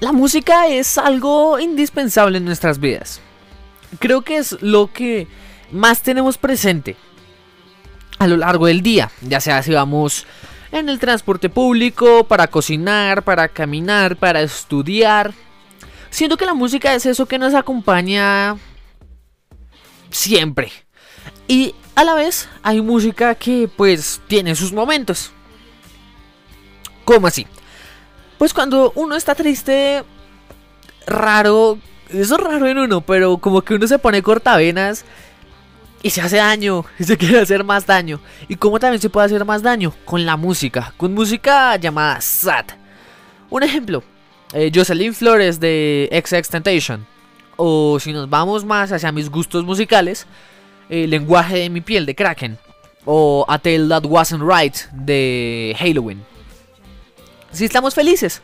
La música es algo indispensable en nuestras vidas. Creo que es lo que más tenemos presente a lo largo del día, ya sea si vamos en el transporte público, para cocinar, para caminar, para estudiar. Siento que la música es eso que nos acompaña siempre. Y a la vez hay música que pues tiene sus momentos. ¿Cómo así? Pues cuando uno está triste, raro, eso es raro en uno, pero como que uno se pone cortavenas y se hace daño, y se quiere hacer más daño. ¿Y cómo también se puede hacer más daño? Con la música, con música llamada sad. Un ejemplo, eh, Jocelyn Flores de XX Tentation. O si nos vamos más hacia mis gustos musicales, el lenguaje de mi piel de Kraken. O A Tale That Wasn't Right de Halloween. Si estamos felices,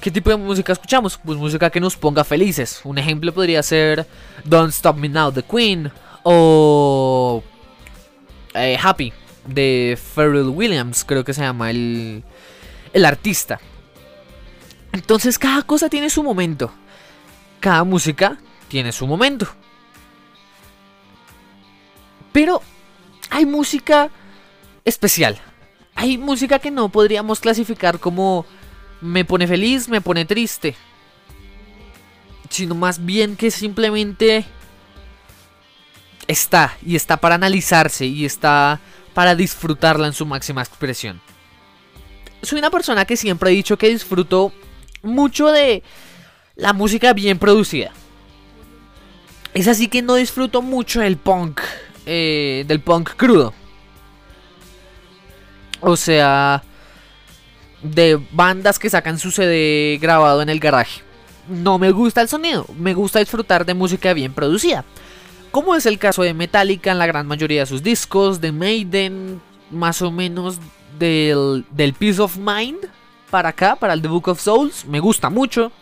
¿qué tipo de música escuchamos? Pues música que nos ponga felices. Un ejemplo podría ser Don't Stop Me Now de Queen o eh, Happy de Pharrell Williams, creo que se llama el, el artista. Entonces cada cosa tiene su momento. Cada música tiene su momento. Pero hay música especial. Hay música que no podríamos clasificar como me pone feliz, me pone triste. Sino más bien que simplemente está y está para analizarse y está para disfrutarla en su máxima expresión. Soy una persona que siempre he dicho que disfruto mucho de la música bien producida. Es así que no disfruto mucho del punk, eh, del punk crudo. O sea, de bandas que sacan su CD grabado en el garaje. No me gusta el sonido, me gusta disfrutar de música bien producida como es el caso de Metallica en la gran mayoría de sus discos, de Maiden, más o menos del, del Peace of Mind para acá, para el The Book of Souls, me gusta mucho.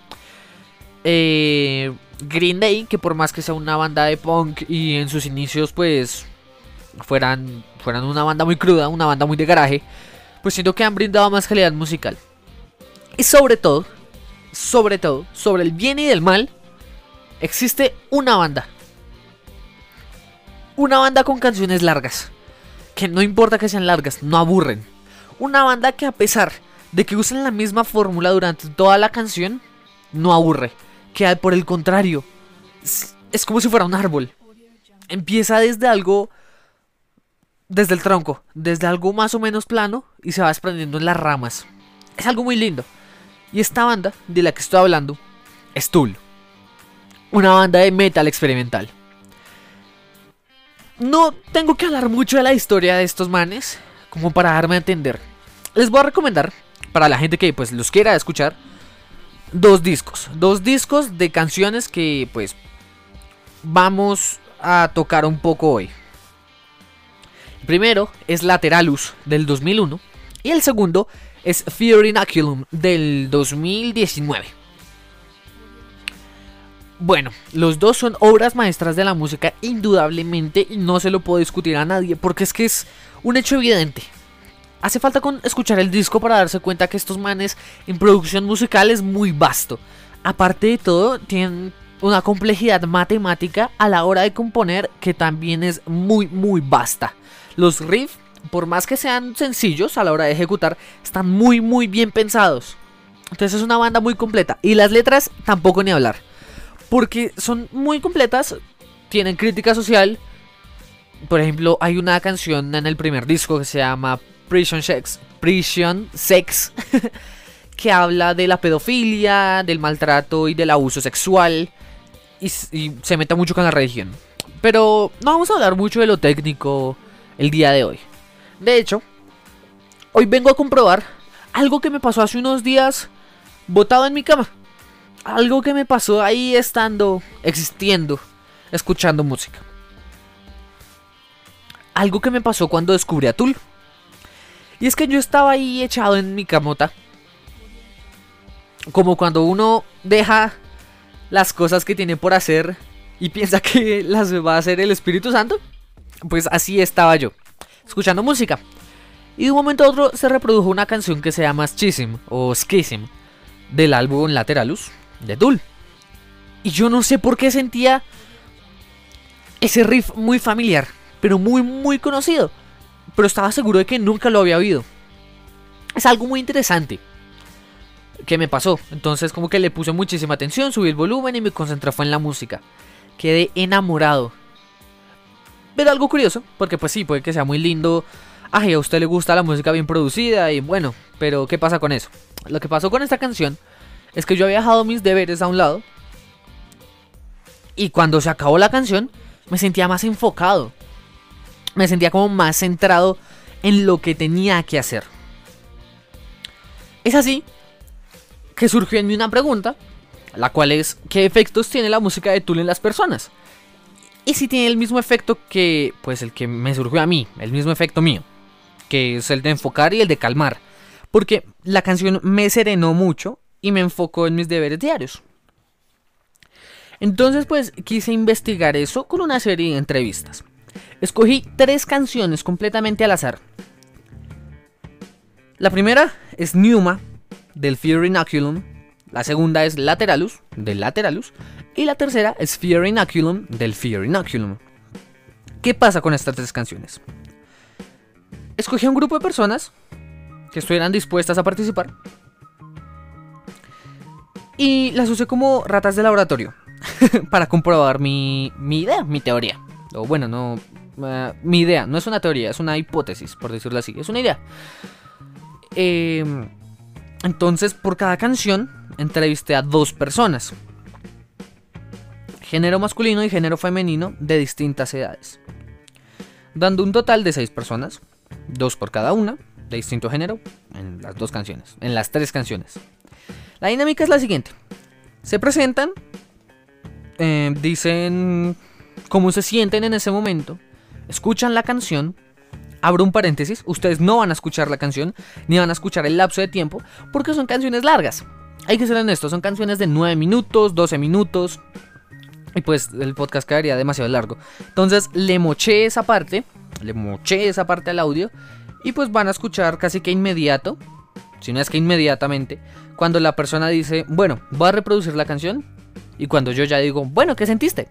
Eh, Green Day, que por más que sea una banda de punk y en sus inicios pues fueran, fueran una banda muy cruda, una banda muy de garaje, pues siento que han brindado más calidad musical. Y sobre todo, sobre todo, sobre el bien y el mal, existe una banda una banda con canciones largas. Que no importa que sean largas, no aburren. Una banda que a pesar de que usen la misma fórmula durante toda la canción, no aburre. Que por el contrario, es como si fuera un árbol. Empieza desde algo, desde el tronco, desde algo más o menos plano y se va desprendiendo en las ramas. Es algo muy lindo. Y esta banda de la que estoy hablando es Tool. Una banda de metal experimental. No tengo que hablar mucho de la historia de estos manes, como para darme a entender. Les voy a recomendar, para la gente que pues los quiera escuchar, dos discos. Dos discos de canciones que pues vamos a tocar un poco hoy. El primero es Lateralus del 2001 y el segundo es Fear Inoculum del 2019. Bueno, los dos son obras maestras de la música indudablemente y no se lo puedo discutir a nadie porque es que es un hecho evidente. Hace falta con escuchar el disco para darse cuenta que estos manes en producción musical es muy vasto. Aparte de todo, tienen una complejidad matemática a la hora de componer que también es muy muy vasta. Los riffs, por más que sean sencillos a la hora de ejecutar, están muy muy bien pensados. Entonces es una banda muy completa y las letras tampoco ni hablar porque son muy completas, tienen crítica social. Por ejemplo, hay una canción en el primer disco que se llama Prison Sex, Prison Sex que habla de la pedofilia, del maltrato y del abuso sexual y, se mete mucho con la religión. Pero no vamos a hablar mucho de lo técnico el día de hoy. De hecho, hoy vengo a comprobar algo que me pasó hace unos días botado en mi cama algo que me pasó ahí estando, existiendo, escuchando música. Algo que me pasó cuando descubrí a Tool. Y es que yo estaba ahí echado en mi camota. Como cuando uno deja las cosas que tiene por hacer y piensa que las va a hacer el Espíritu Santo. Pues así estaba yo, escuchando música. Y de un momento a otro se reprodujo una canción que se llama Schism o Schism del álbum Lateralus de Tool. Y yo no sé por qué sentía ese riff muy familiar, pero muy, muy conocido. Pero estaba seguro de que nunca lo había oído. Es algo muy interesante que me pasó. Entonces como que le puse muchísima atención, subí el volumen y me concentré fue en la música. Quedé enamorado. Pero algo curioso, porque pues sí, puede que sea muy lindo. Ay, a usted le gusta la música bien producida y bueno, pero ¿qué pasa con eso? Lo que pasó con esta canción es que yo había dejado mis deberes a un lado. Y cuando se acabó la canción, me sentía más enfocado. Me sentía como más centrado en lo que tenía que hacer. Es así que surgió en mí una pregunta, la cual es, ¿qué efectos tiene la música de Tool en las personas? Y si tiene el mismo efecto que, pues el que me surgió a mí, el mismo efecto mío, que es el de enfocar y el de calmar. Porque la canción me serenó mucho y me enfocó en mis deberes diarios. Entonces pues quise investigar eso con una serie de entrevistas. Escogí tres canciones completamente al azar. La primera es Numa del Fear Inoculum. La segunda es Lateralus del Lateralus. Y la tercera es Fear Inoculum del Fear Inoculum. ¿Qué pasa con estas tres canciones? Escogí a un grupo de personas que estuvieran dispuestas a participar. Y las usé como ratas de laboratorio para comprobar mi, mi, idea, mi teoría. O bueno, no. Eh, mi idea, no es una teoría, es una hipótesis, por decirlo así. Es una idea. Eh, entonces, por cada canción, entrevisté a dos personas. Género masculino y género femenino de distintas edades. Dando un total de seis personas, dos por cada una, de distinto género, en las dos canciones, en las tres canciones. La dinámica es la siguiente. Se presentan, eh, dicen cómo se sienten en ese momento, escuchan la canción abro un paréntesis, ustedes no van a escuchar la canción, ni van a escuchar el lapso de tiempo, porque son canciones largas. Hay que ser honestos, son canciones de 9 minutos, 12 minutos, y pues el podcast quedaría demasiado largo. Entonces le moché esa parte, le moché esa parte al audio, y pues van a escuchar casi que inmediato, si no es que inmediatamente, cuando la persona dice, bueno, voy a reproducir la canción, y cuando yo ya digo, bueno, ¿qué sentiste?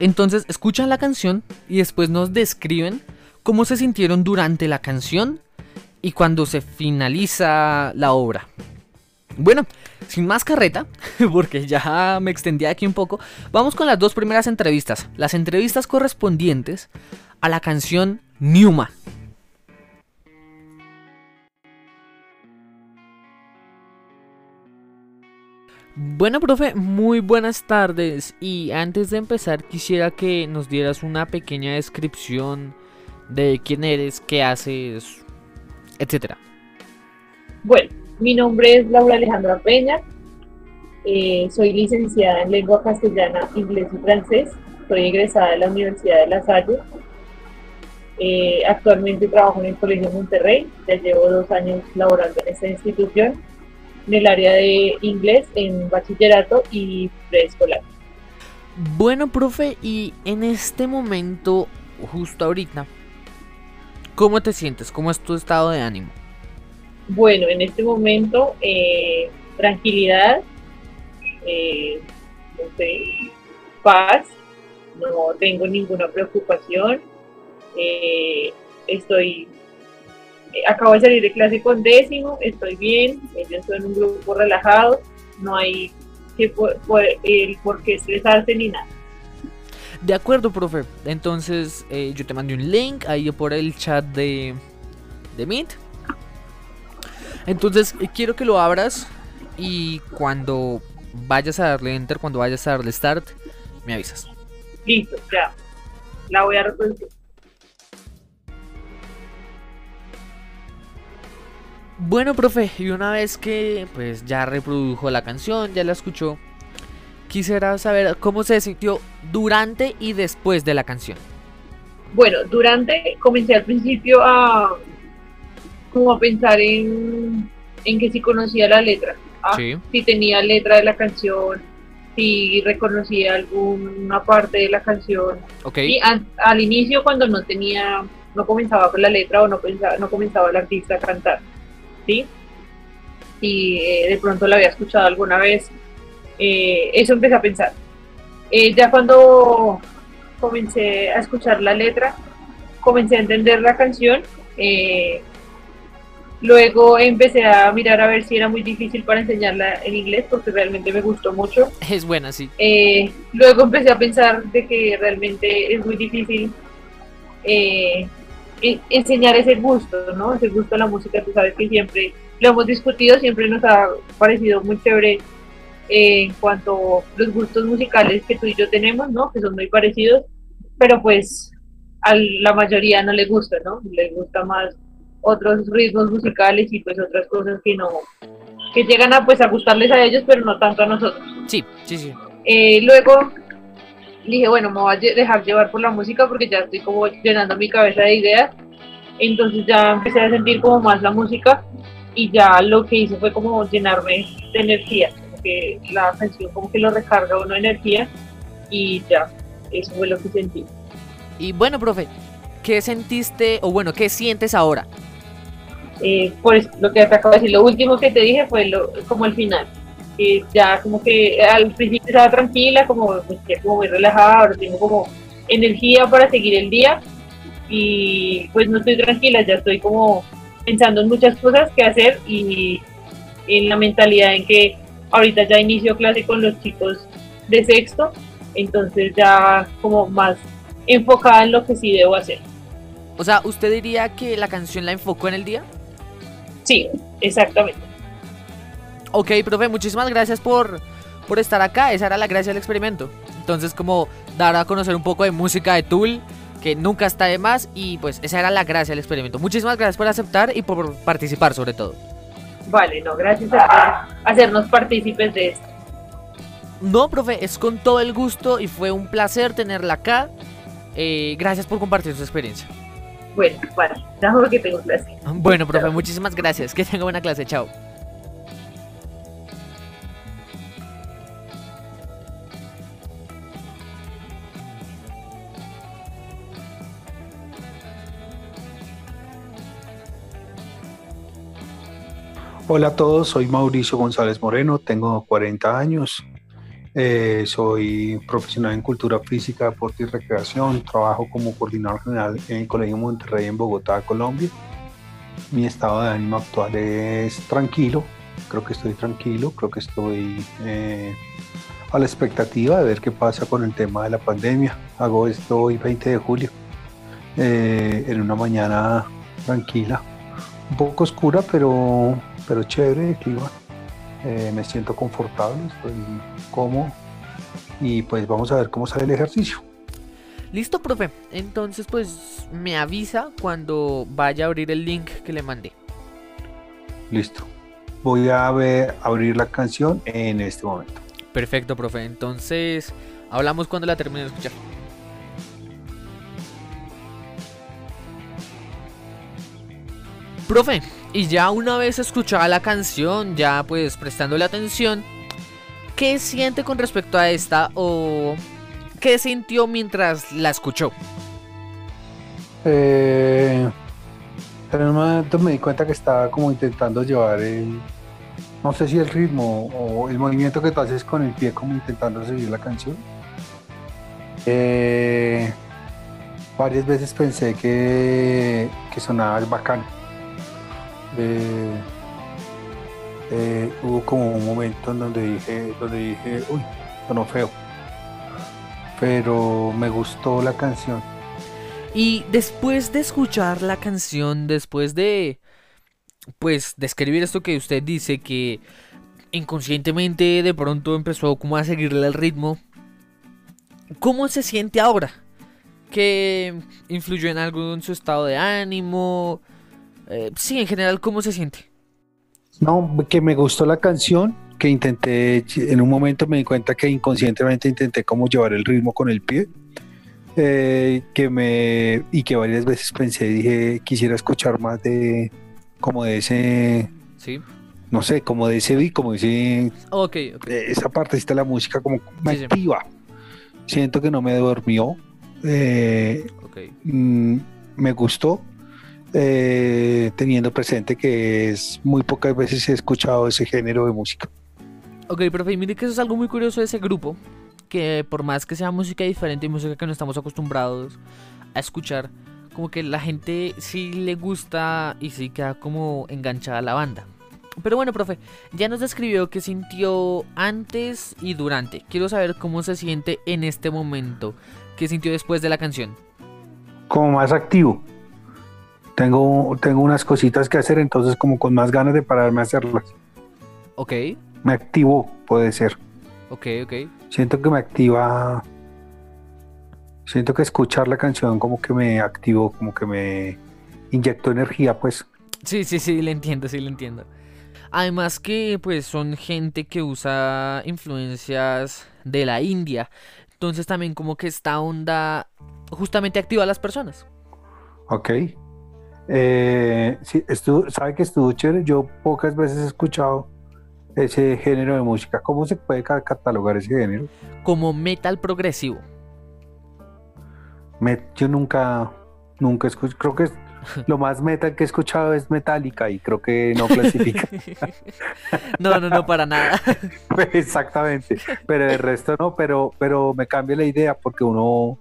Entonces escuchan la canción y después nos describen cómo se sintieron durante la canción y cuando se finaliza la obra. Bueno, sin más carreta, porque ya me extendí aquí un poco, vamos con las dos primeras entrevistas, las entrevistas correspondientes a la canción Newma. Bueno, profe, muy buenas tardes. Y antes de empezar, quisiera que nos dieras una pequeña descripción de quién eres, qué haces, etcétera. Bueno, mi nombre es Laura Alejandra Peña. Eh, soy licenciada en lengua castellana, inglés y francés. Soy egresada de la Universidad de La Salle. Eh, actualmente trabajo en el Colegio Monterrey. Ya llevo dos años laborando en esta institución en el área de inglés en bachillerato y preescolar. Bueno, profe, y en este momento, justo ahorita, ¿cómo te sientes? ¿Cómo es tu estado de ánimo? Bueno, en este momento, eh, tranquilidad, eh, no sé, paz, no tengo ninguna preocupación, eh, estoy acabo de salir de clase con décimo, estoy bien, ellos son un grupo relajado, no hay que por, el por qué estresarse ni nada. De acuerdo, profe. Entonces eh, yo te mandé un link ahí por el chat de, de Meet. Entonces eh, quiero que lo abras y cuando vayas a darle enter, cuando vayas a darle start, me avisas. Listo, ya. La voy a reproducir. Bueno, profe, y una vez que pues ya reprodujo la canción, ya la escuchó, quisiera saber cómo se sintió durante y después de la canción. Bueno, durante comencé al principio a como a pensar en, en que si conocía la letra, ¿ah? si tenía letra de la canción, si reconocía alguna parte de la canción. Okay. Y al inicio cuando no tenía, no comenzaba con la letra o no, pensaba, no comenzaba el artista a cantar. Si eh, de pronto la había escuchado alguna vez. Eh, eso empecé a pensar. Eh, ya cuando comencé a escuchar la letra, comencé a entender la canción. luego empecé a mirar a ver si era muy difícil para enseñarla en inglés porque realmente me gustó mucho. Es buena, sí. luego empecé a pensar de que realmente es muy difícil enseñar ese gusto, ¿no? Ese gusto a la música, tú sabes que siempre lo hemos discutido, siempre nos ha parecido muy chévere eh, en cuanto a los gustos musicales que tú y yo tenemos, ¿no? Que son muy parecidos, pero pues a la mayoría no le gusta, ¿no? Le gusta más otros ritmos musicales y pues otras cosas que no, que llegan a pues a gustarles a ellos, pero no tanto a nosotros. Sí, sí, sí. Eh, luego dije, bueno, me voy a dejar llevar por la música porque ya estoy como llenando mi cabeza de ideas. Entonces ya empecé a sentir como más la música y ya lo que hice fue como llenarme de energía, que la canción como que lo recarga uno de energía y ya, eso fue lo que sentí. Y bueno, profe, ¿qué sentiste o bueno, qué sientes ahora? Eh, pues lo que te acabo de decir, lo último que te dije fue lo, como el final. Que ya como que al principio estaba tranquila, como, como muy relajada, ahora tengo como energía para seguir el día y pues no estoy tranquila, ya estoy como pensando en muchas cosas que hacer y en la mentalidad en que ahorita ya inicio clase con los chicos de sexto, entonces ya como más enfocada en lo que sí debo hacer. O sea, ¿usted diría que la canción la enfocó en el día? Sí, exactamente. Ok, profe, muchísimas gracias por, por estar acá. Esa era la gracia del experimento. Entonces, como dar a conocer un poco de música de Tool que nunca está de más y pues esa era la gracia del experimento. Muchísimas gracias por aceptar y por participar sobre todo. Vale, no, gracias a hacernos partícipes de esto. No, profe, es con todo el gusto y fue un placer tenerla acá. Eh, gracias por compartir su experiencia. Bueno, bueno, que tengo clase. Bueno, profe, muchísimas gracias. Que tenga buena clase. Chao. Hola a todos, soy Mauricio González Moreno, tengo 40 años, eh, soy profesional en cultura física, deporte y recreación, trabajo como coordinador general en el Colegio Monterrey en Bogotá, Colombia. Mi estado de ánimo actual es tranquilo, creo que estoy tranquilo, creo que estoy eh, a la expectativa de ver qué pasa con el tema de la pandemia. Hago esto hoy 20 de julio, eh, en una mañana tranquila, un poco oscura, pero pero chévere el clima. Eh, me siento confortable, estoy cómodo y pues vamos a ver cómo sale el ejercicio. Listo, profe. Entonces pues me avisa cuando vaya a abrir el link que le mandé. Listo. Voy a ver, abrir la canción en este momento. Perfecto, profe. Entonces hablamos cuando la termine de escuchar. Profe, y ya una vez escuchada la canción, ya pues prestándole atención, ¿qué siente con respecto a esta o qué sintió mientras la escuchó? Eh, en un momento me di cuenta que estaba como intentando llevar el, no sé si el ritmo o el movimiento que tú haces con el pie, como intentando seguir la canción. Eh, varias veces pensé que, que sonaba bacán hubo como un momento en donde dije, donde dije, uy, sonó feo. Pero me gustó la canción. Y después de escuchar la canción, después de, pues, de escribir esto que usted dice, que inconscientemente de pronto empezó como a seguirle el ritmo, ¿cómo se siente ahora? ¿Qué influyó en algo en su estado de ánimo? Eh, sí, en general, ¿cómo se siente? No, que me gustó la canción, que intenté, en un momento me di cuenta que inconscientemente intenté como llevar el ritmo con el pie. Eh, que me y que varias veces pensé dije quisiera escuchar más de como de ese sí no sé como de ese beat como ese ok, esa parte de la música como me activa siento que no me durmió eh, mm, me gustó eh, teniendo presente que es muy pocas veces he escuchado ese género de música. Ok, profe, y mire que eso es algo muy curioso de ese grupo, que por más que sea música diferente y música que no estamos acostumbrados a escuchar, como que la gente sí le gusta y sí queda como enganchada a la banda. Pero bueno, profe, ya nos describió qué sintió antes y durante. Quiero saber cómo se siente en este momento. ¿Qué sintió después de la canción? Como más activo. Tengo, tengo unas cositas que hacer, entonces como con más ganas de pararme a hacerlas. Ok, Me activo, puede ser. ok, ok. Siento que me activa. Siento que escuchar la canción como que me activó, como que me inyectó energía, pues. Sí, sí, sí, le entiendo, sí, le entiendo. Además que pues son gente que usa influencias de la India. Entonces también como que esta onda justamente activa a las personas. Ok. Eh, sí, estuvo, sabe que estuvo chévere. Yo pocas veces he escuchado ese género de música. ¿Cómo se puede ca- catalogar ese género? Como metal progresivo. Me- yo nunca, nunca escuché. Creo que es- lo más metal que he escuchado es Metallica y creo que no clasifica. No, no, no, para nada. Exactamente. Pero el resto no, pero, pero me cambia la idea porque uno,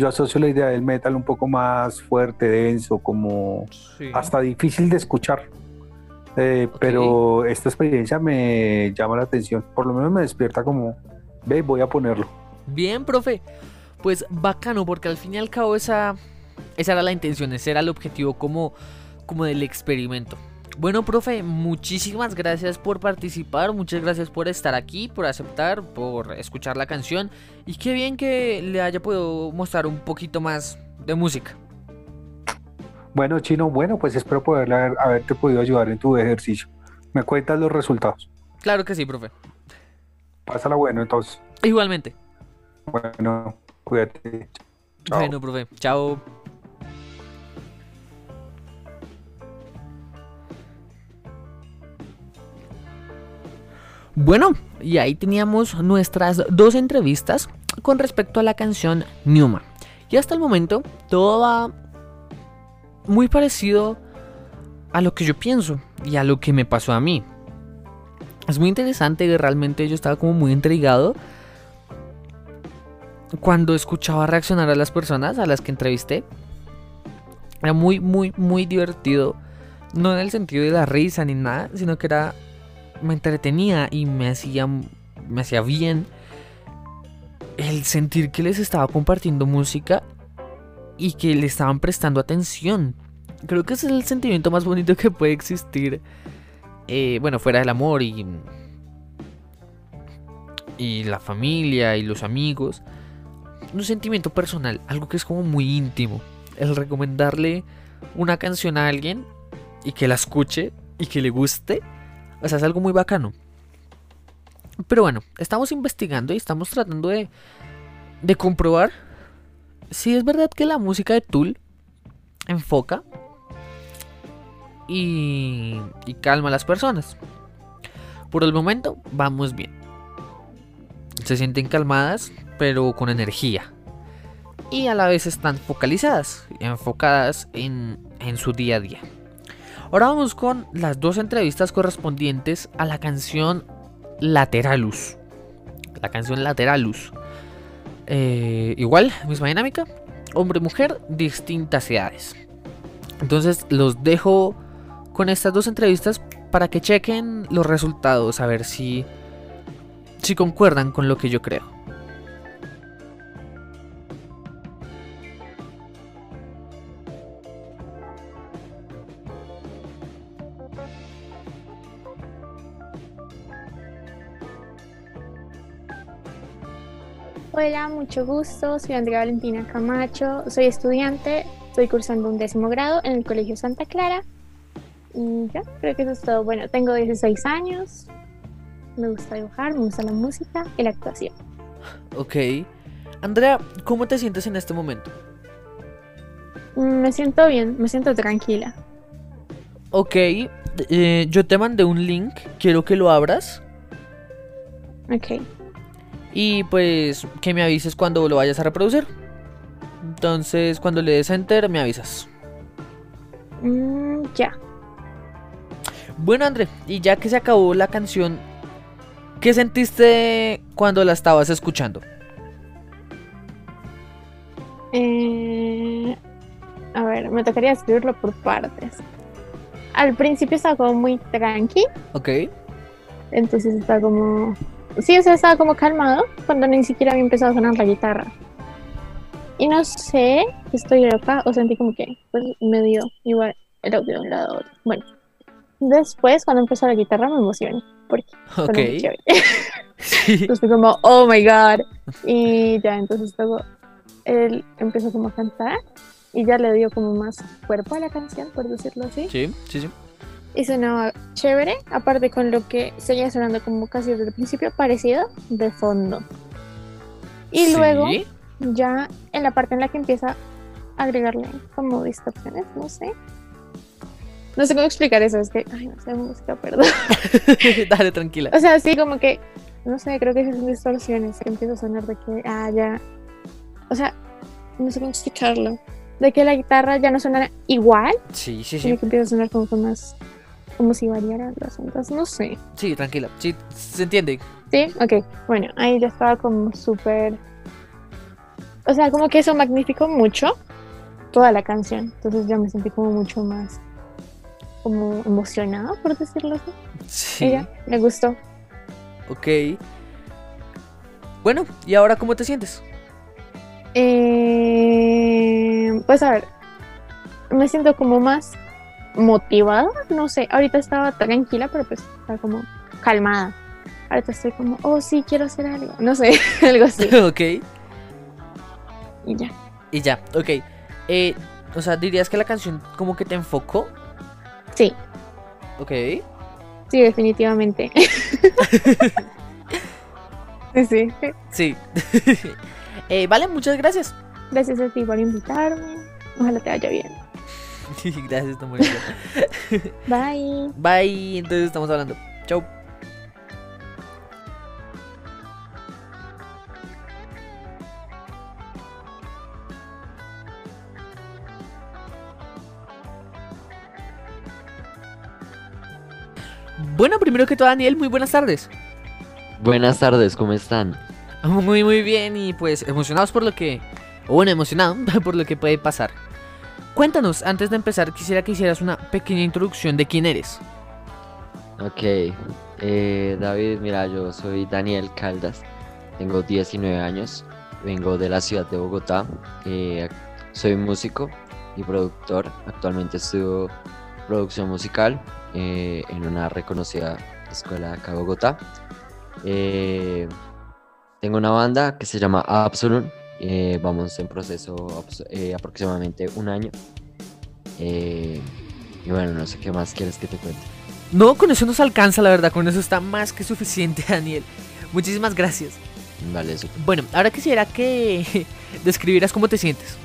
yo asocio la idea del metal un poco más fuerte, denso, como Sí. hasta difícil de escuchar. Eh. Pero esta experiencia me llama la atención, por lo menos me despierta como, ve, voy a ponerlo. Bien, profe. Pues bacano, porque al fin y al cabo esa, esa era la intención, ese era el objetivo como, como del experimento. Bueno, profe, muchísimas gracias por participar, muchas gracias por estar aquí, por aceptar, por escuchar la canción y qué bien que le haya podido mostrar un poquito más de música. Bueno, Chino, bueno, pues espero poder haber- haberte podido ayudar en tu ejercicio. Me cuentas los resultados. Claro que sí, profe. Pásala bueno, entonces. Igualmente. Bueno, cuídate. Chao. Bueno, profe. Chao. Bueno, y ahí teníamos nuestras dos entrevistas con respecto a la canción Newman. Y hasta el momento todo va muy parecido a lo que yo pienso y a lo que me pasó a mí. Es muy interesante que realmente yo estaba como muy intrigado cuando escuchaba reaccionar a las personas a las que entrevisté. Era muy, muy, muy divertido. No en el sentido de la risa ni nada, sino que era. Me entretenía y me hacía, me hacía bien el sentir que les estaba compartiendo música y que le estaban prestando atención. Creo que ese es el sentimiento más bonito que puede existir. eh, bueno, fuera del amor y. Y la familia y los amigos un sentimiento personal, algo que es como muy íntimo. El recomendarle una canción a alguien y que la escuche y que le guste, o sea, es algo muy bacano. Pero bueno, estamos investigando y estamos tratando de, de comprobar si es verdad que la música de Tool enfoca y, y calma a las personas. Por el momento, vamos bien. Se sienten calmadas, pero con energía. Y a la vez están focalizadas, enfocadas en, en su día a día. Ahora vamos con las dos entrevistas correspondientes a la canción Lateralus. La canción Lateralus. Eh, igual, misma dinámica. Hombre-mujer, distintas edades. Entonces los dejo con estas dos entrevistas para que chequen los resultados, a ver si, si concuerdan con lo que yo creo. Hola, mucho gusto. Soy Andrea Valentina Camacho. Soy estudiante. Estoy cursando un décimo grado en el Colegio Santa Clara. Y ya, creo que eso es todo. Bueno, tengo 16 años. Me gusta dibujar, me gusta la música y la actuación. Ok. Andrea, ¿cómo te sientes en este momento? Mm, Me siento bien, me siento tranquila. Ok, eh, yo te mandé un link, quiero que lo abras Ok, y pues que me avises cuando lo vayas a reproducir. Entonces, cuando le des a enter, me avisas. Mm, ya. Bueno, André, y ya que se acabó la canción, ¿qué sentiste cuando la estabas escuchando? Eh, a ver, me tocaría escribirlo por partes. Al principio estaba como muy tranqui, Ok. entonces estaba como... Sí, o sea, estaba como calmado cuando ni siquiera había empezado a sonar la guitarra. Y no sé, estoy loca o sentí como que pues me dio igual el audio de un lado a otro. Bueno, después cuando empezó la guitarra me emocioné porque Ok. suena muy chévere. Sí. Entonces fue como, oh my god. Y ya, entonces luego él empezó como a cantar y ya le dio como más cuerpo a la canción, por decirlo así. Sí, sí, sí. Y sonaba chévere, aparte con lo que seguía sonando como casi desde el principio, parecido de fondo. Y luego, ya en la parte en la que empieza a agregarle como distorsiones, no sé. No sé cómo explicar eso, es que, ay, no sé música, perdón. Dale, tranquila. O sea, sí, como que, no sé, creo que esas son distorsiones que empieza a sonar de que, ah, ya. O sea, no sé cómo explicarlo. De que la guitarra ya no suena igual, Sí, sí, sí. que empieza a sonar como con más. Como si variaran las ondas, no sé. Sí, tranquila. Sí, se entiende. Sí, ok. Bueno, ahí ya estaba como súper. O sea, como que eso magnificó mucho toda la canción. Entonces ya me sentí como mucho más. Como emocionada, por decirlo así. Sí. Me gustó. Ok. Bueno, ¿y ahora cómo te sientes? Eh, pues a ver, me siento como más motivada, no sé, ahorita estaba tranquila, pero pues estaba como calmada. Ahorita estoy como, oh sí, quiero hacer algo, no sé, algo así. ok. Y ya. Y ya, ok. Eh, o sea, dirías que la canción como que te enfocó. Sí, Ok. sí, definitivamente. sí, sí. Sí. Eh, vale, muchas gracias. Gracias a ti por invitarme. Ojalá te vaya bien. gracias, está muy bien. Bye. Bye, entonces estamos hablando. Chau. Bueno, primero que todo, Daniel, muy buenas tardes. Buenas tardes, ¿cómo están? Muy, muy bien y pues emocionados por lo que... O bueno, emocionado por lo que puede pasar. Cuéntanos, antes de empezar, quisiera que hicieras una pequeña introducción de quién eres. Ok, eh, David, mira, yo soy Daniel Caldas, tengo 19 años, vengo de la ciudad de Bogotá, eh, soy músico y productor, actualmente estudio producción musical eh, en una reconocida escuela acá de Bogotá. Tengo una banda que se llama Absolum, eh, vamos en proceso eh, aproximadamente un año. Eh, y bueno, no sé qué más quieres que te cuente. No, con eso nos alcanza, la verdad, con eso está más que suficiente, Daniel. Muchísimas gracias. Vale, súper. Bueno, ahora quisiera que describieras cómo te sientes.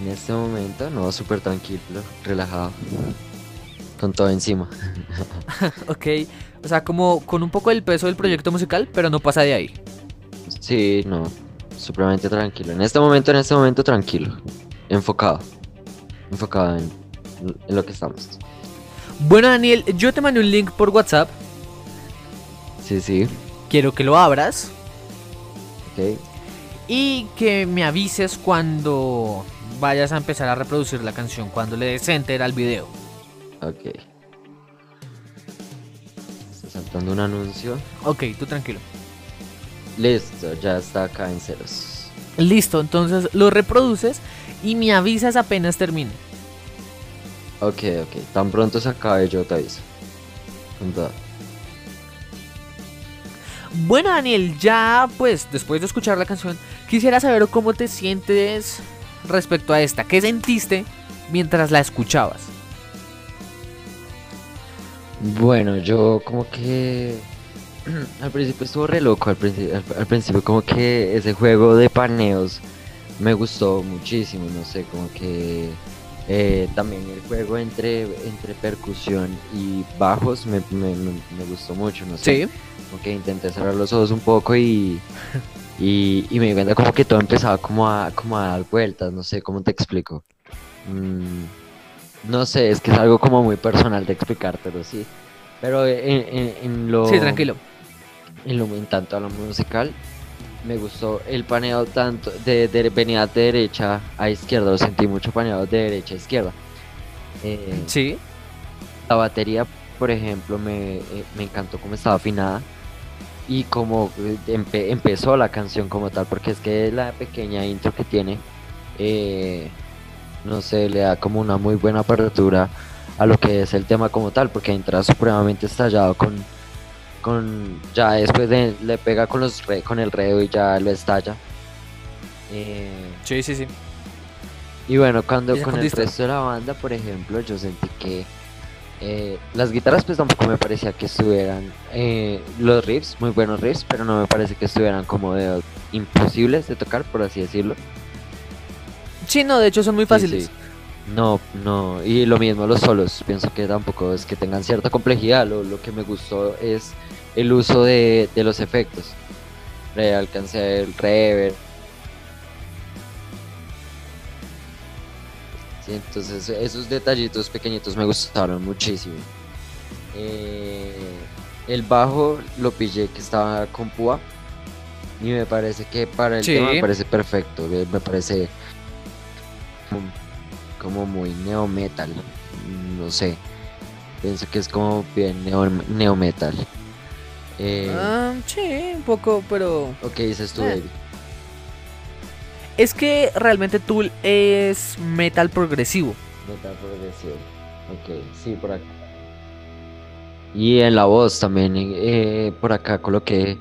En este momento, no, súper tranquilo, relajado. Con todo encima. Ok, o sea, como con un poco del peso del proyecto musical, pero no pasa de ahí. Sí, no, supremamente tranquilo. En este momento, en este momento, tranquilo. Enfocado. Enfocado en, en lo que estamos. Bueno, Daniel, yo te mandé un link por WhatsApp. Sí, sí, Quiero que lo abras ok. y que me avises cuando vayas a empezar a reproducir la canción, cuando le des enter al video. Ok. Está saltando un anuncio. Ok, tú tranquilo. Listo, ya está acá en ceros. Listo, entonces lo reproduces y me avisas apenas termine. Ok, ok. Tan pronto se acabe, yo te aviso. Todo. Bueno, Daniel, ya pues después de escuchar la canción, quisiera saber cómo te sientes respecto a esta. ¿Qué sentiste mientras la escuchabas? Bueno, yo como que al principio estuvo re loco, al principio, al, al principio como que ese juego de paneos me gustó muchísimo, no sé, como que eh, también el juego entre, entre percusión y bajos me, me- me- me gustó mucho, no sé, como que intenté cerrar los ojos un poco y, y, y me di cuenta como que todo empezaba como a, como a dar vueltas, no sé, ¿cómo te explico? Mm, no sé, es que es algo como muy personal de explicártelo, sí. Pero en, en- en lo... Sí, tranquilo. En, lo, en tanto a lo musical, me gustó el paneo tanto de, de venía de derecha a izquierda, lo sentí mucho paneado de derecha a izquierda. Eh, Sí. la batería, por ejemplo, me, eh, me encantó cómo estaba afinada y cómo eh, empe- empezó la canción como tal, porque es que la pequeña intro que tiene, eh, no sé, le da como una muy buena apertura a lo que es el tema como tal, porque entra supremamente estallado con, con ya después de, le pega con, los con el reo y ya lo estalla. Eh, Sí, sí, sí. y bueno, cuando con el resto de la banda, por ejemplo, yo sentí que eh, las guitarras pues tampoco me parecía que estuvieran eh, los riffs, muy buenos riffs, pero no me parece que estuvieran como de imposibles de tocar, por así decirlo. Sí, no, de hecho son muy Sí, fáciles. sí. No, no, y lo mismo los solos, pienso que tampoco es que tengan cierta complejidad, lo, lo que me gustó es el uso de, de los efectos. Le alcancé el reverb. Sí, entonces esos detallitos pequeñitos me gustaron muchísimo. Eh, el bajo lo pillé que estaba con púa y me parece que para el Sí. tema me parece perfecto, me parece como muy neo metal, no sé, pienso que es como bien neo, neo metal. Eh, Ah, sí, un poco, pero... ok, dices tú, eh. David. Es que realmente Tool es metal progresivo. Metal progresivo. Ok, sí, por acá. Y en la voz también, eh, por acá coloqué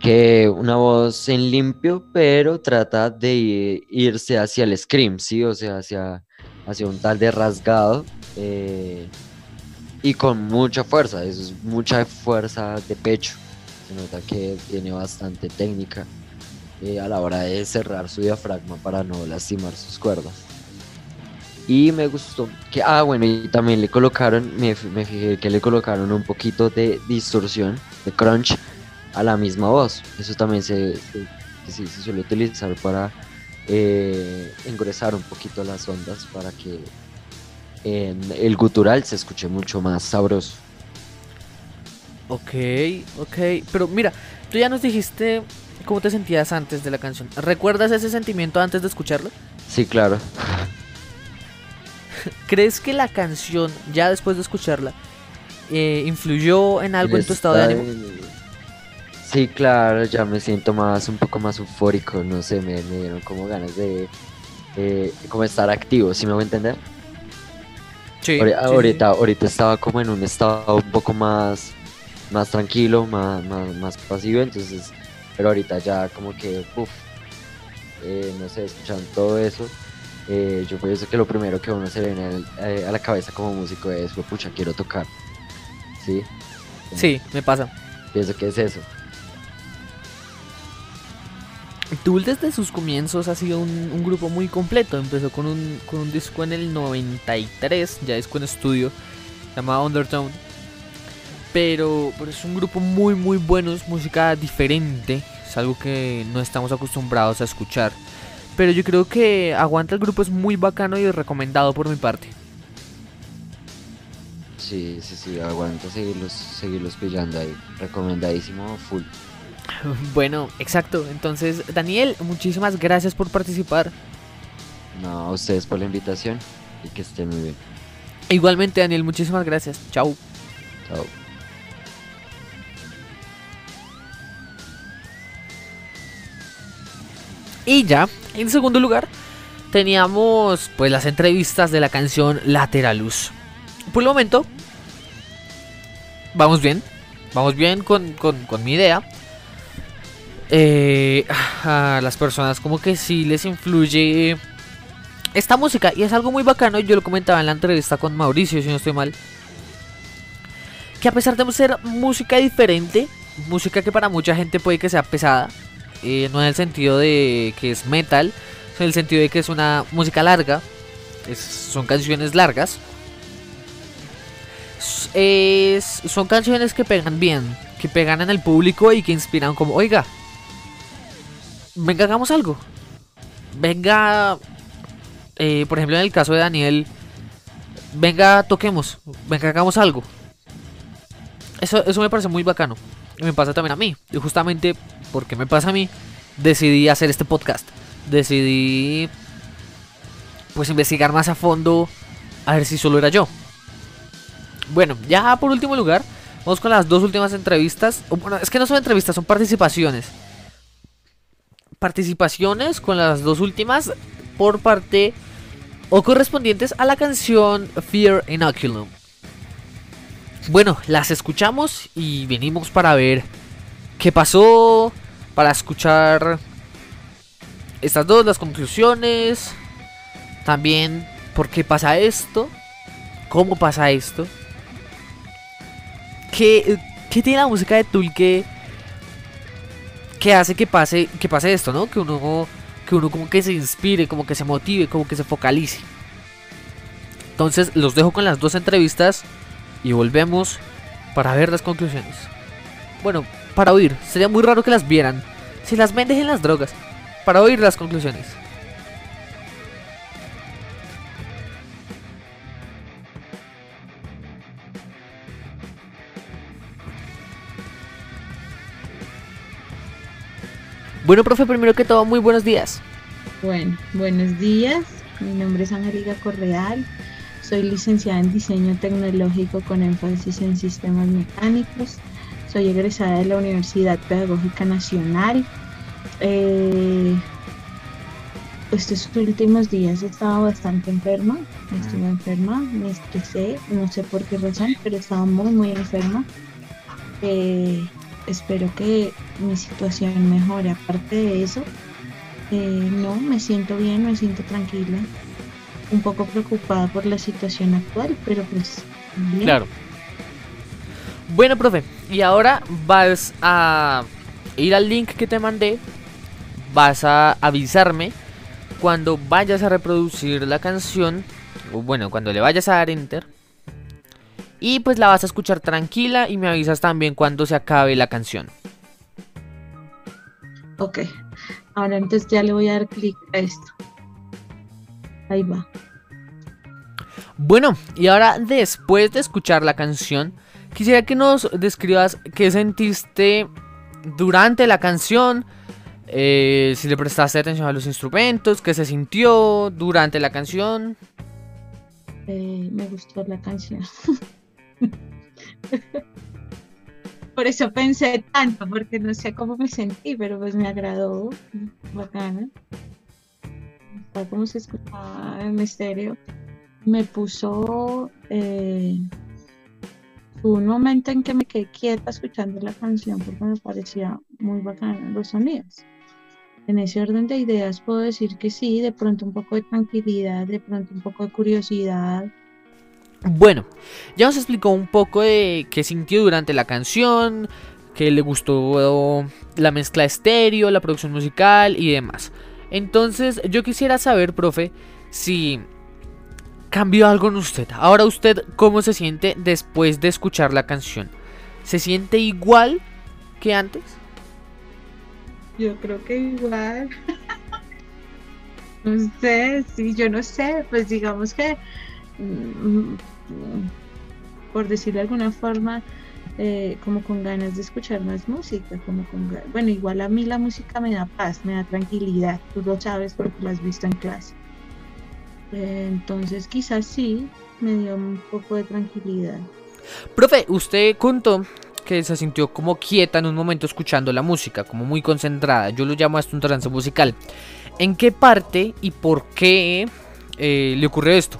que una voz en limpio, pero trata de irse hacia el scream, ¿sí? O sea, hacia, hacia un tal de rasgado. eh, y con mucha fuerza, es mucha fuerza de pecho. Se nota que tiene bastante técnica eh, a la hora de cerrar su diafragma para no lastimar sus cuerdas. Y me gustó que, ah, bueno, y también le colocaron, me, fi- me fijé que le colocaron un poquito de distorsión, de crunch a la misma voz. Eso también se, se- sí, se suele utilizar para eh, engruesar un poquito las ondas para que en el gutural se escuche mucho más sabroso. Ok, ok. Pero mira, tú ya nos dijiste cómo te sentías antes de la canción. ¿Recuerdas ese sentimiento antes de escucharla? Sí, claro. ¿Crees que la canción, ya después de escucharla, eh, influyó en algo en tu estado de ánimo? Sí, claro, ya me siento más, un poco más eufórico, no sé, me, me dieron como ganas de, eh, como estar activo, ¿sí me voy a entender? Sí. Ahori- sí, sí, ahorita, ahorita estaba como en un estado un poco más, más tranquilo, más, más, más pasivo, entonces, pero ahorita ya como que, uff, no sé, escuchando todo eso, eh, yo pienso que lo primero que uno se le viene eh, a la cabeza como músico es, "Fue, pucha, quiero tocar, ¿sí? Sí, me pasa. Pienso que es eso. Tool desde sus comienzos ha sido un, grupo muy completo. Empezó con un, con un disco en el 93, ya disco en estudio, llamado Undertone. Pero, pero es un grupo muy muy bueno, es música diferente, es algo que no estamos acostumbrados a escuchar. Pero yo creo que Aguanta el grupo es muy bacano y recomendado por mi parte. Sí, sí, sí, aguanta seguirlos, seguirlos pillando ahí. Recomendadísimo, full. Bueno, exacto. Entonces, Daniel, muchísimas gracias por participar. No, a ustedes por la invitación y que estén muy bien. Igualmente, Daniel, muchísimas gracias. Chao. Chao. Y ya, en segundo lugar, teníamos pues las entrevistas de la canción Lateralus. Por el momento, vamos bien. Vamos bien con, con- con mi idea. Eh, a las personas como que sí les influye esta música. Y es algo muy bacano. Yo lo comentaba en la entrevista con Mauricio, si no estoy mal. Que a pesar de ser música diferente, música que para mucha gente puede que sea pesada, eh, no en el sentido de que es metal, en el sentido de que es una música larga, son canciones largas. Son canciones que pegan bien, que pegan en el público y que inspiran como, oiga, venga, hagamos algo. Venga, eh, por ejemplo, en el caso de Daniel, venga, toquemos, venga, hagamos algo. Eso, eso me parece muy bacano. Y me pasa también a mí. Y justamente porque me pasa a mí, decidí hacer este podcast. Decidí pues investigar más a fondo a ver si solo era yo. Bueno, ya por último lugar, vamos con las dos últimas entrevistas. Bueno, es que no son entrevistas, son participaciones. Participaciones con las dos últimas por parte o correspondientes a la canción Fear Inoculum. Bueno, las escuchamos y venimos para ver qué pasó, para escuchar estas dos, las conclusiones, también por qué pasa esto, cómo pasa esto, qué, qué tiene la música de Tool que, que hace que pase, que pase esto, ¿no? Que uno, que uno como que se inspire, como que se motive, como que se focalice. Entonces los dejo con las dos entrevistas y volvemos para ver las conclusiones. Bueno, para oír, sería muy raro que las vieran. Si las vendes en las drogas, para oír las conclusiones. Bueno, profe, primero que todo, muy buenos días. Bueno, buenos días. Mi nombre es Angélica Correal. Soy licenciada en diseño tecnológico con énfasis en sistemas mecánicos. Soy egresada de la Universidad Pedagógica Nacional. Eh, estos últimos días he estado bastante enferma. Estuve enferma, me estresé, no sé por qué razón, pero estaba muy, muy enferma. Eh, espero que mi situación mejore. Aparte de eso, eh, no, me siento bien, me siento tranquila. Un poco preocupada por la situación actual, pero pues bien. Claro. Bueno, profe, y ahora vas a ir al link que te mandé. Vas a avisarme cuando vayas a reproducir la canción. O bueno, cuando le vayas a dar enter. Y pues la vas a escuchar tranquila y me avisas también cuando se acabe la canción. Ok. Ahora entonces ya le voy a dar clic a esto. Ahí va. Bueno, y ahora después de escuchar la canción, quisiera que nos describas qué sentiste durante la canción, eh, si le prestaste atención a los instrumentos, qué se sintió durante la canción. Eh, me gustó la canción. Por eso pensé tanto, porque no sé cómo me sentí, pero pues me agradó. Bacana. Está como se escuchaba en estéreo. Me puso eh, un momento en que me quedé quieta escuchando la canción porque me parecía muy bacana los sonidos. En ese orden de ideas puedo decir que sí, de pronto un poco de tranquilidad, de pronto un poco de curiosidad, bueno, ya nos explicó un poco de qué sintió durante la canción, que le gustó la mezcla estéreo, la producción musical y demás. Entonces, yo quisiera saber, profe, si cambió algo en usted. Ahora usted, ¿cómo se siente después de escuchar la canción? ¿Se siente igual que antes? Yo creo que igual. no sé, sí, yo no sé, pues digamos que por decirlo de alguna forma, eh, como con ganas de escuchar más música, como con bueno, igual a mí la música me da paz, me da tranquilidad, tú lo sabes porque lo has visto en clase. Eh, entonces quizás sí, me dio un poco de tranquilidad. Profe, usted contó que se sintió como quieta en un momento escuchando la música, como muy concentrada. Yo lo llamo hasta un trance musical. ¿En qué parte y por qué eh, le ocurrió esto?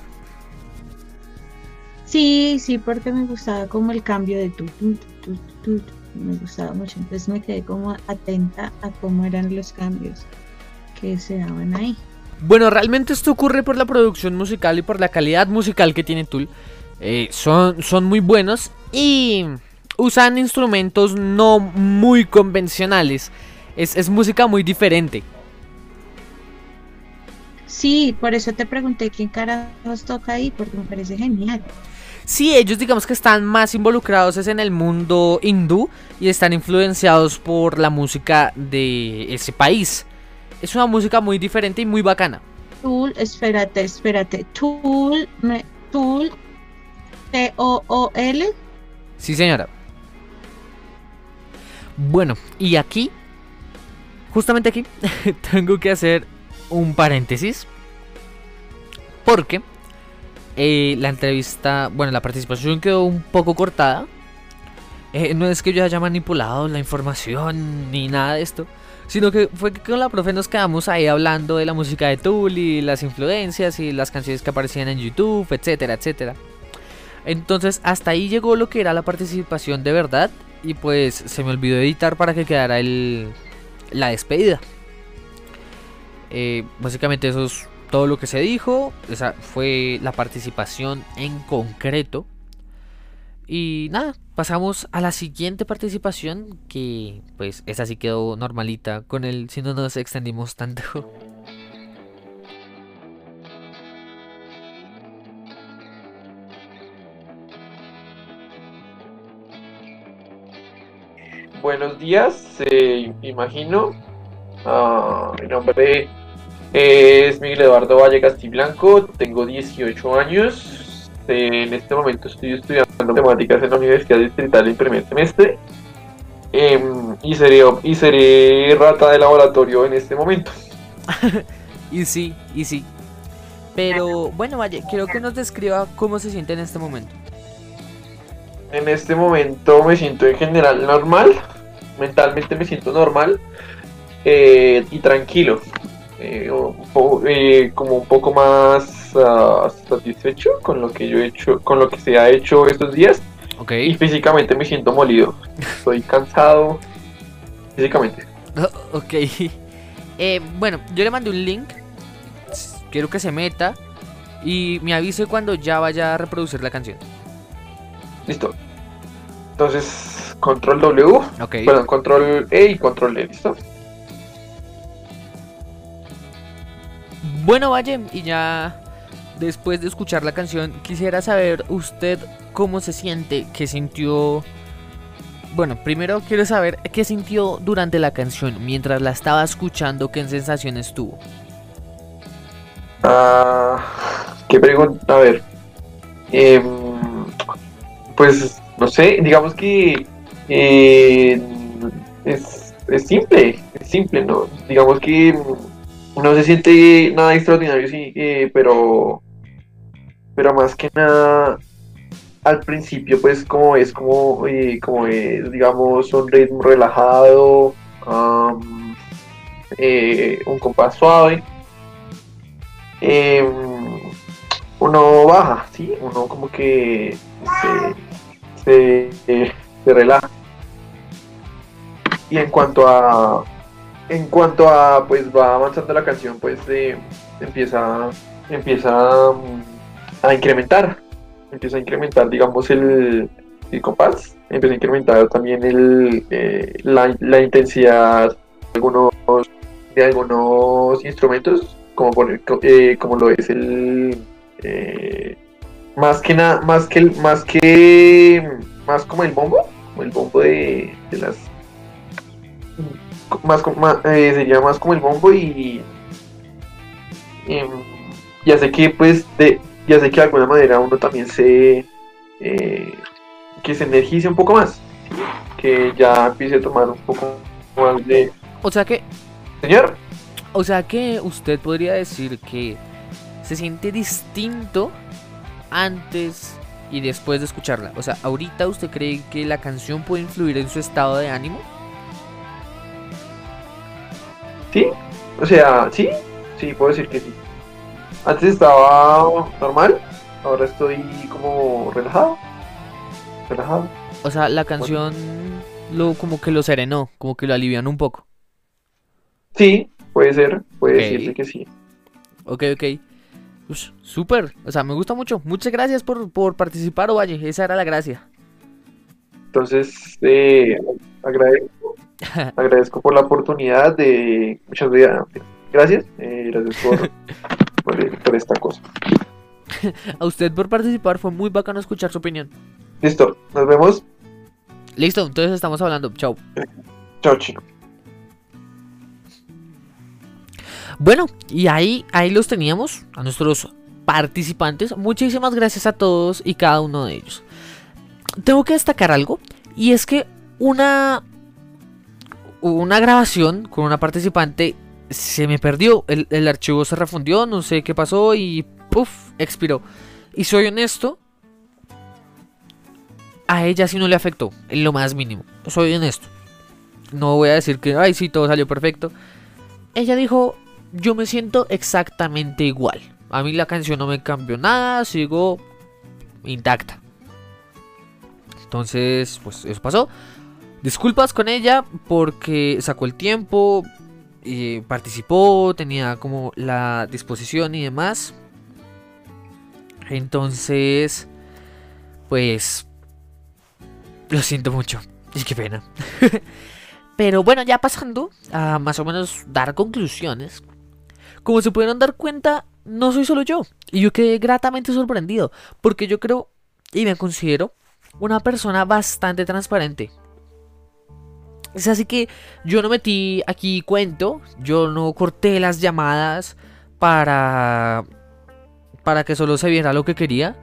Sí, sí, porque me gustaba como el cambio de tu, tu, tu, tu, me gustaba mucho, entonces me quedé como atenta a cómo eran los cambios que se daban ahí. Bueno, realmente esto ocurre por la producción musical y por la calidad musical que tiene Tool. Eh, son, son muy buenos y usan instrumentos no muy convencionales. Es, es música muy diferente. Sí, por eso te pregunté quién carajos toca ahí, porque me parece genial. Sí, ellos digamos que están más involucrados es en el mundo hindú y están influenciados por la música de ese país. Es una música muy diferente y muy bacana. Tool, espérate, espérate. Tool, Tool, T-O-O-L. Sí, señora. Bueno, y aquí, justamente aquí, tengo que hacer un paréntesis. Porque eh, la entrevista, bueno, la participación quedó un poco cortada. Eh, no es que yo haya manipulado la información ni nada de esto, sino que fue que con la profe nos quedamos ahí hablando de la música de y las influencias y las canciones que aparecían en YouTube, etcétera, etcétera. Entonces hasta ahí llegó lo que era la participación de verdad y pues se me olvidó editar para que quedara el, la despedida. Eh, básicamente eso es todo lo que se dijo. Esa fue la participación en concreto. Y nada, pasamos a la siguiente participación que pues esa sí quedó normalita con el si no nos extendimos tanto. Buenos días, eh, imagino. Ah, mi nombre es Miguel Eduardo Valle Castiblanco, tengo 18 años. En este momento estoy estudiando matemáticas en la Universidad Distrital en primer semestre. Em, y, seré, y seré rata de laboratorio en este momento. y sí, y sí. Pero bueno, Valle, quiero que nos describa cómo se siente en este momento. En este momento me siento en general normal, mentalmente me siento normal eh, y tranquilo. Eh, eh, como un poco más ah, satisfecho con lo que yo he hecho, con lo que se ha hecho estos días. Okay. Y físicamente me siento molido. Estoy cansado físicamente. ok. bueno, yo le mandé un link. Quiero que se meta y me avise cuando ya vaya a reproducir la canción. Listo. Entonces, control W. Perdón, control E y control E, ¿listo? Bueno, Valle, y ya después de escuchar la canción, quisiera saber usted cómo se siente, qué sintió... Bueno, primero quiero saber qué sintió durante la canción, mientras la estaba escuchando, qué sensaciones tuvo. Ah, qué pregunta, a ver. Em, pues, no sé, digamos que eh, es simple, es simple, ¿no? Digamos que no se siente nada extraordinario, sí, eh, pero, pero más que nada al principio pues como es como, eh, como es, digamos, un ritmo relajado, eh, un compás suave, em, uno baja, ¿sí? Uno como que se, se relaja. Y en cuanto a en cuanto a pues va avanzando la canción pues eh, empieza empieza mm, a incrementar. Empieza a incrementar digamos el, el compás. Empieza a incrementar también el, eh, la, intensidad de algunos de algunos instrumentos como por eh, como lo es el más que nada más que más que más como el bombo el bombo de, de las más, eh, sería más como el bombo y em, ya sé que pues de ya sé que de alguna manera uno también se eh, que se energice un poco más que ya empiece a tomar un poco más de o sea que señor o sea que usted podría decir que se siente distinto antes y después de escucharla. O sea ahorita usted cree que la canción puede influir en su estado de ánimo Sí, o sea, sí, sí, puedo decir que sí. Antes estaba normal, ahora estoy como relajado. Relajado. O sea, la canción lo como que lo serenó, como que lo alivian un poco. Sí, puede ser, puede decirse que sí. Ok, ok. Súper, o sea, me gusta mucho. Muchas gracias por, por participar, Ovalle. Esa era la gracia. Entonces, eh, agradezco Agradezco por la oportunidad de. Muchas gracias. Eh, gracias por, esta cosa. A usted por participar, fue muy bacano escuchar su opinión. Listo, nos vemos. Listo, entonces estamos hablando. Chao. Chao, chico. Bueno, y ahí, ahí los teníamos, a nuestros participantes. Muchísimas gracias a todos y cada uno de ellos. Tengo que destacar algo y es que una una grabación con una participante se me perdió, el, el archivo se refundió, no sé qué pasó y puff, expiró. Y soy honesto, a ella sí no le afectó, en lo más mínimo. Soy honesto. No voy a decir que, ay, sí, todo salió perfecto. Ella dijo, yo me siento exactamente igual. A mí la canción no me cambió nada, sigo intacta. Entonces, pues eso pasó. Disculpas con ella porque sacó el tiempo, y participó, tenía como la disposición y demás. Entonces, pues, lo siento mucho. Y qué pena. Pero bueno, ya pasando a más o menos dar conclusiones. Como se pudieron dar cuenta, no soy solo yo. Y yo quedé gratamente sorprendido. Porque yo creo y me considero una persona bastante transparente. Es así que yo no metí aquí cuento, yo no corté las llamadas para para que solo se viera lo que quería.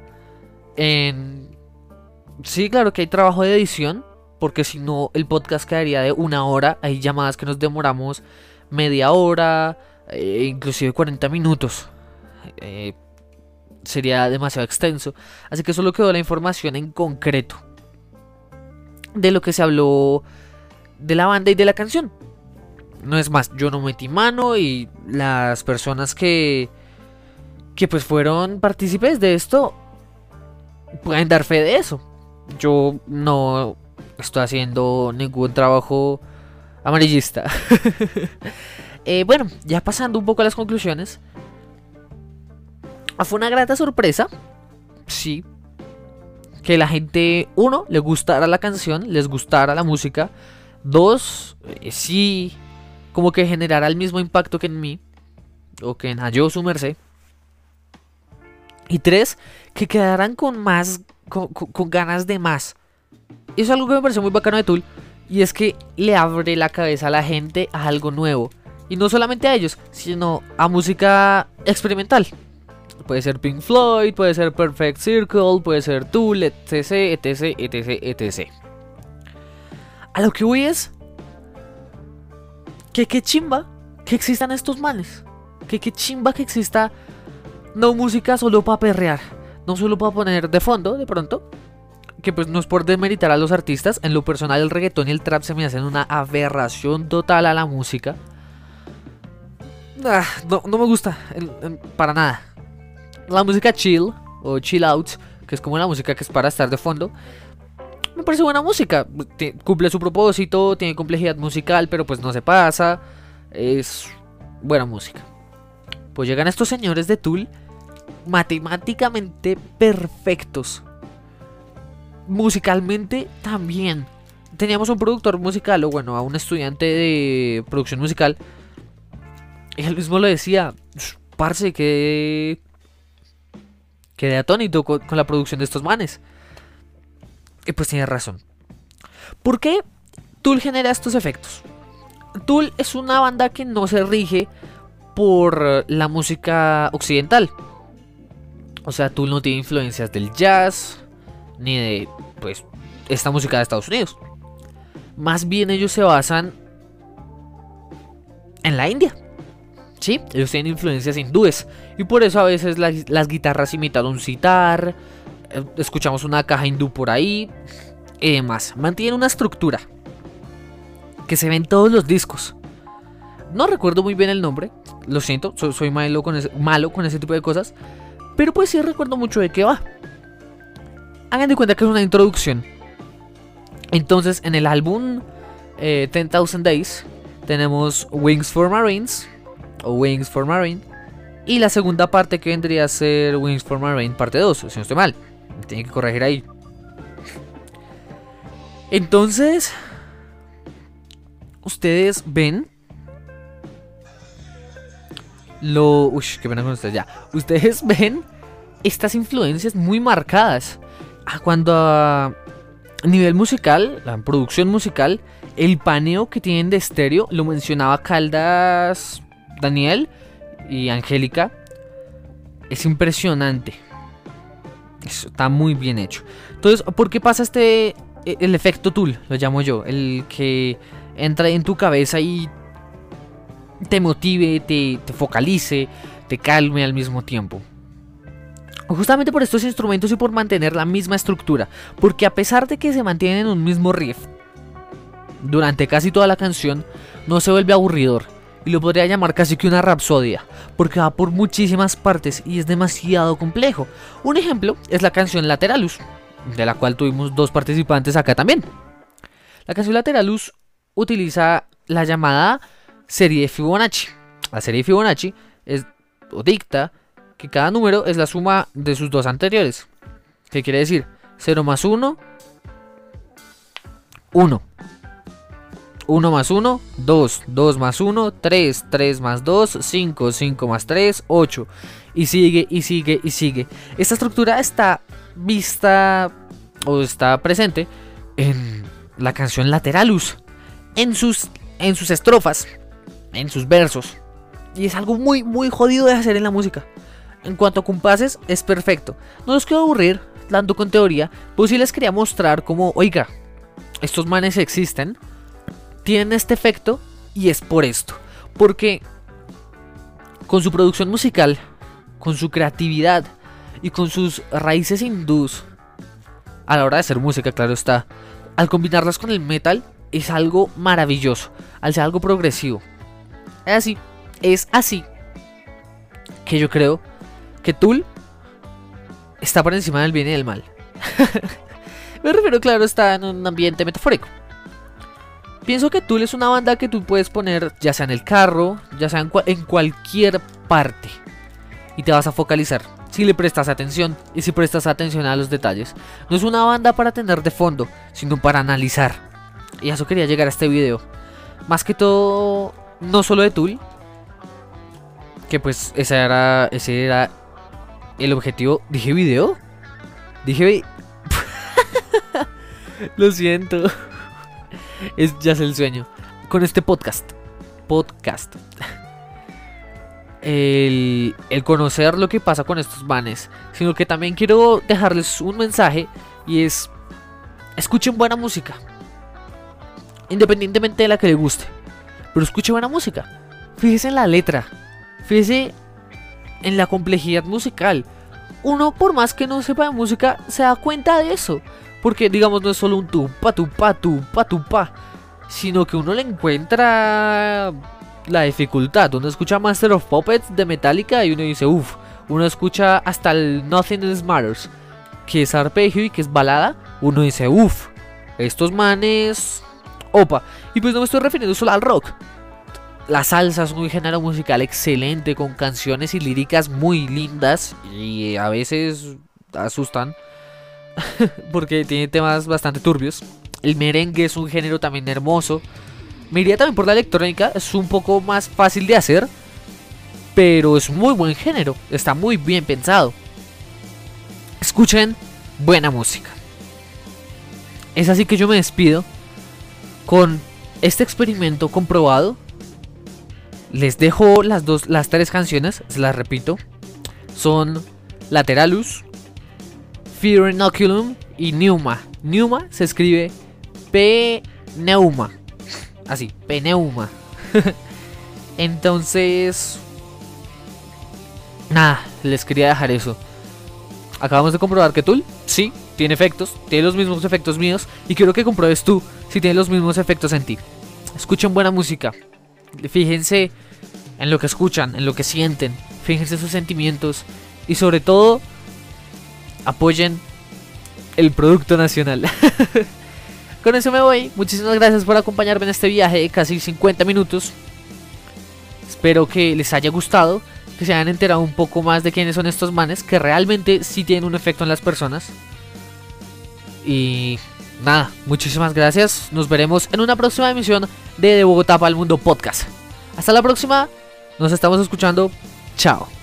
Sí, claro que hay trabajo de edición, porque si no el podcast quedaría de una hora. Hay llamadas que nos demoramos media hora, eh, inclusive 40 minutos. Eh, sería demasiado extenso. Así que solo quedó la información en concreto de lo que se habló de la banda y de la canción. No es más, yo no metí mano y las personas que que pues fueron partícipes de esto pueden dar fe de eso. Yo no estoy haciendo ningún trabajo amarillista. Eh, bueno, ya pasando un poco a las conclusiones. Fue una grata sorpresa. Sí. Que la gente, uno, le gustara la canción, les gustara la música. Dos, eh, sí, como que generara el mismo impacto que en mí. O que en Ayo su. Y tres, que quedaran con más, con, ganas de más. Eso es algo que me parece muy bacano de Tool. Y es que le abre la cabeza a la gente a algo nuevo. Y no solamente a ellos, sino a música experimental. Puede ser Pink Floyd, puede ser Perfect Circle, puede ser Tool, etc, etc, etc, etc. A lo que voy es que qué chimba que existan estos manes. Que qué chimba que exista no música solo para perrear. No solo para poner de fondo, de pronto. Que pues no es por demeritar a los artistas. En lo personal el reggaetón y el trap se me hacen una aberración total a la música. Ah, no, me gusta. para nada. La música chill o chill out, que es como la música que es para estar de fondo. Me parece buena música. Cumple su propósito, tiene complejidad musical, pero pues no se pasa. Es buena música. Pues llegan estos señores de Tool matemáticamente perfectos. Musicalmente también. Teníamos un productor musical, o bueno, a un estudiante de producción musical. Y él mismo lo decía, parce, que... Quedé atónito con, con la producción de estos manes. Y pues tiene razón. ¿Por qué Tool genera estos efectos? Tool es una banda que no se rige por la música occidental. O sea, Tool no tiene influencias del jazz, ni de, pues, esta música de Estados Unidos. Más bien ellos se basan en la India. ¿Sí? Ellos tienen influencias hindúes. Y por eso a veces las, las guitarras imitan un sitar. Eh, escuchamos una caja hindú por ahí. Y demás. Mantienen una estructura. Que se ve en todos los discos. No recuerdo muy bien el nombre. Lo siento, soy, malo, con ese, malo con ese tipo de cosas. Pero pues sí recuerdo mucho de qué va. Hagan de cuenta que es una introducción. Entonces en el álbum eh, 10,000 Days tenemos Wings for Marines o Wings for Marine. Y la segunda parte que vendría a ser Wings for Marine parte 2, si no estoy mal. Tiene que corregir ahí. Entonces, ustedes ven lo. Uy, qué pena con ustedes ya. Ustedes ven estas influencias muy marcadas. Cuando a nivel musical, la producción musical, el paneo que tienen de estéreo, lo mencionaba Caldas Daniel y Angélica. Es impresionante. Eso está muy bien hecho. Entonces, ¿por qué pasa este e, el efecto Tool, lo llamo yo, el que entra en tu cabeza y te motive, te, te focalice, te calme al mismo tiempo? Justamente por estos instrumentos y por mantener la misma estructura, porque a pesar de que se mantienen en un mismo riff durante casi toda la canción, no se vuelve aburridor y lo podría llamar casi que una rapsodia, porque va por muchísimas partes y es demasiado complejo. Un ejemplo es la canción Lateralus, de la cual tuvimos dos participantes acá también. La canción Lateralus utiliza la llamada serie de Fibonacci. La serie de Fibonacci es, o dicta que cada número es la suma de sus dos anteriores. ¿Qué quiere decir? 0 más 1, 1. 1 más 1, 2, 2 más 1, 3, 3 más 2, 5, 5 más 3, 8. Y sigue, y sigue, y sigue. Esta estructura está vista o está presente en la canción Lateralus, en sus, en sus estrofas, en sus versos. Y es algo muy, muy jodido de hacer en la música. En cuanto a compases, es perfecto. No los quiero aburrir dando con teoría, pues si les quería mostrar como, oiga, estos manes existen tienen este efecto y es por esto. Porque con su producción musical, con su creatividad y con sus raíces hindús, a la hora de hacer música, claro está, al combinarlas con el metal, es algo maravilloso, al ser algo progresivo. Es así, es así que yo creo que Tool está por encima del bien y del mal. Me refiero, claro, está en un ambiente metafórico. Pienso que Tool es una banda que tú puedes poner ya sea en el carro, ya sea en, en cualquier parte. Y te vas a focalizar si le prestas atención y si prestas atención a los detalles. No es una banda para tener de fondo, sino para analizar. Y a eso quería llegar a este video. Más que todo, no solo de Tool. Que pues ese era, ese era el objetivo. ¿Dije video? Dije... Lo siento es ya es el sueño. Con este podcast. Podcast. El, el, conocer lo que pasa con estos manes. Sino que también quiero dejarles un mensaje. Y es. Escuchen buena música. Independientemente de la que le guste. Pero escuchen buena música. Fíjese en la letra. Fíjese en la complejidad musical. Uno, por más que no sepa de música, se da cuenta de eso. Porque, digamos, no es solo un tupa, tupa, tupa, tupa. Sino que uno le encuentra la dificultad. Uno escucha Master of Puppets de Metallica y uno dice, uff. Uno escucha hasta el Nothing Else Matters, que es arpegio y que es balada. Uno dice, uff, estos manes. Opa. Y pues no me estoy refiriendo solo al rock. La salsa es un género musical excelente, con canciones y líricas muy lindas y a veces asustan. porque tiene temas bastante turbios. El merengue es un género también hermoso. Me iría también por la electrónica, es un poco más fácil de hacer, pero es muy buen género, está muy bien pensado. Escuchen buena música. Es así que yo me despido con este experimento comprobado. Les dejo las dos, las tres canciones, se las repito. Son Lateralus, Fear Inoculum y Neuma. Neuma se escribe P-Neuma. Así, P-Neuma. Entonces... Nada, les quería dejar eso. Acabamos de comprobar que Tool, sí, tiene efectos, tiene los mismos efectos míos. Y quiero que compruebes tú si tiene los mismos efectos en ti. Escuchen buena música. Fíjense en lo que escuchan, en lo que sienten. Fíjense sus sentimientos. Y sobre todo, apoyen el producto nacional. Con eso me voy. Muchísimas gracias por acompañarme en este viaje de casi 50 minutos. Espero que les haya gustado, que se hayan enterado un poco más de quiénes son estos manes, que realmente sí tienen un efecto en las personas. Y nada, muchísimas gracias. Nos veremos en una próxima emisión de De Bogotá para el Mundo Podcast. Hasta la próxima. Nos estamos escuchando. Chao.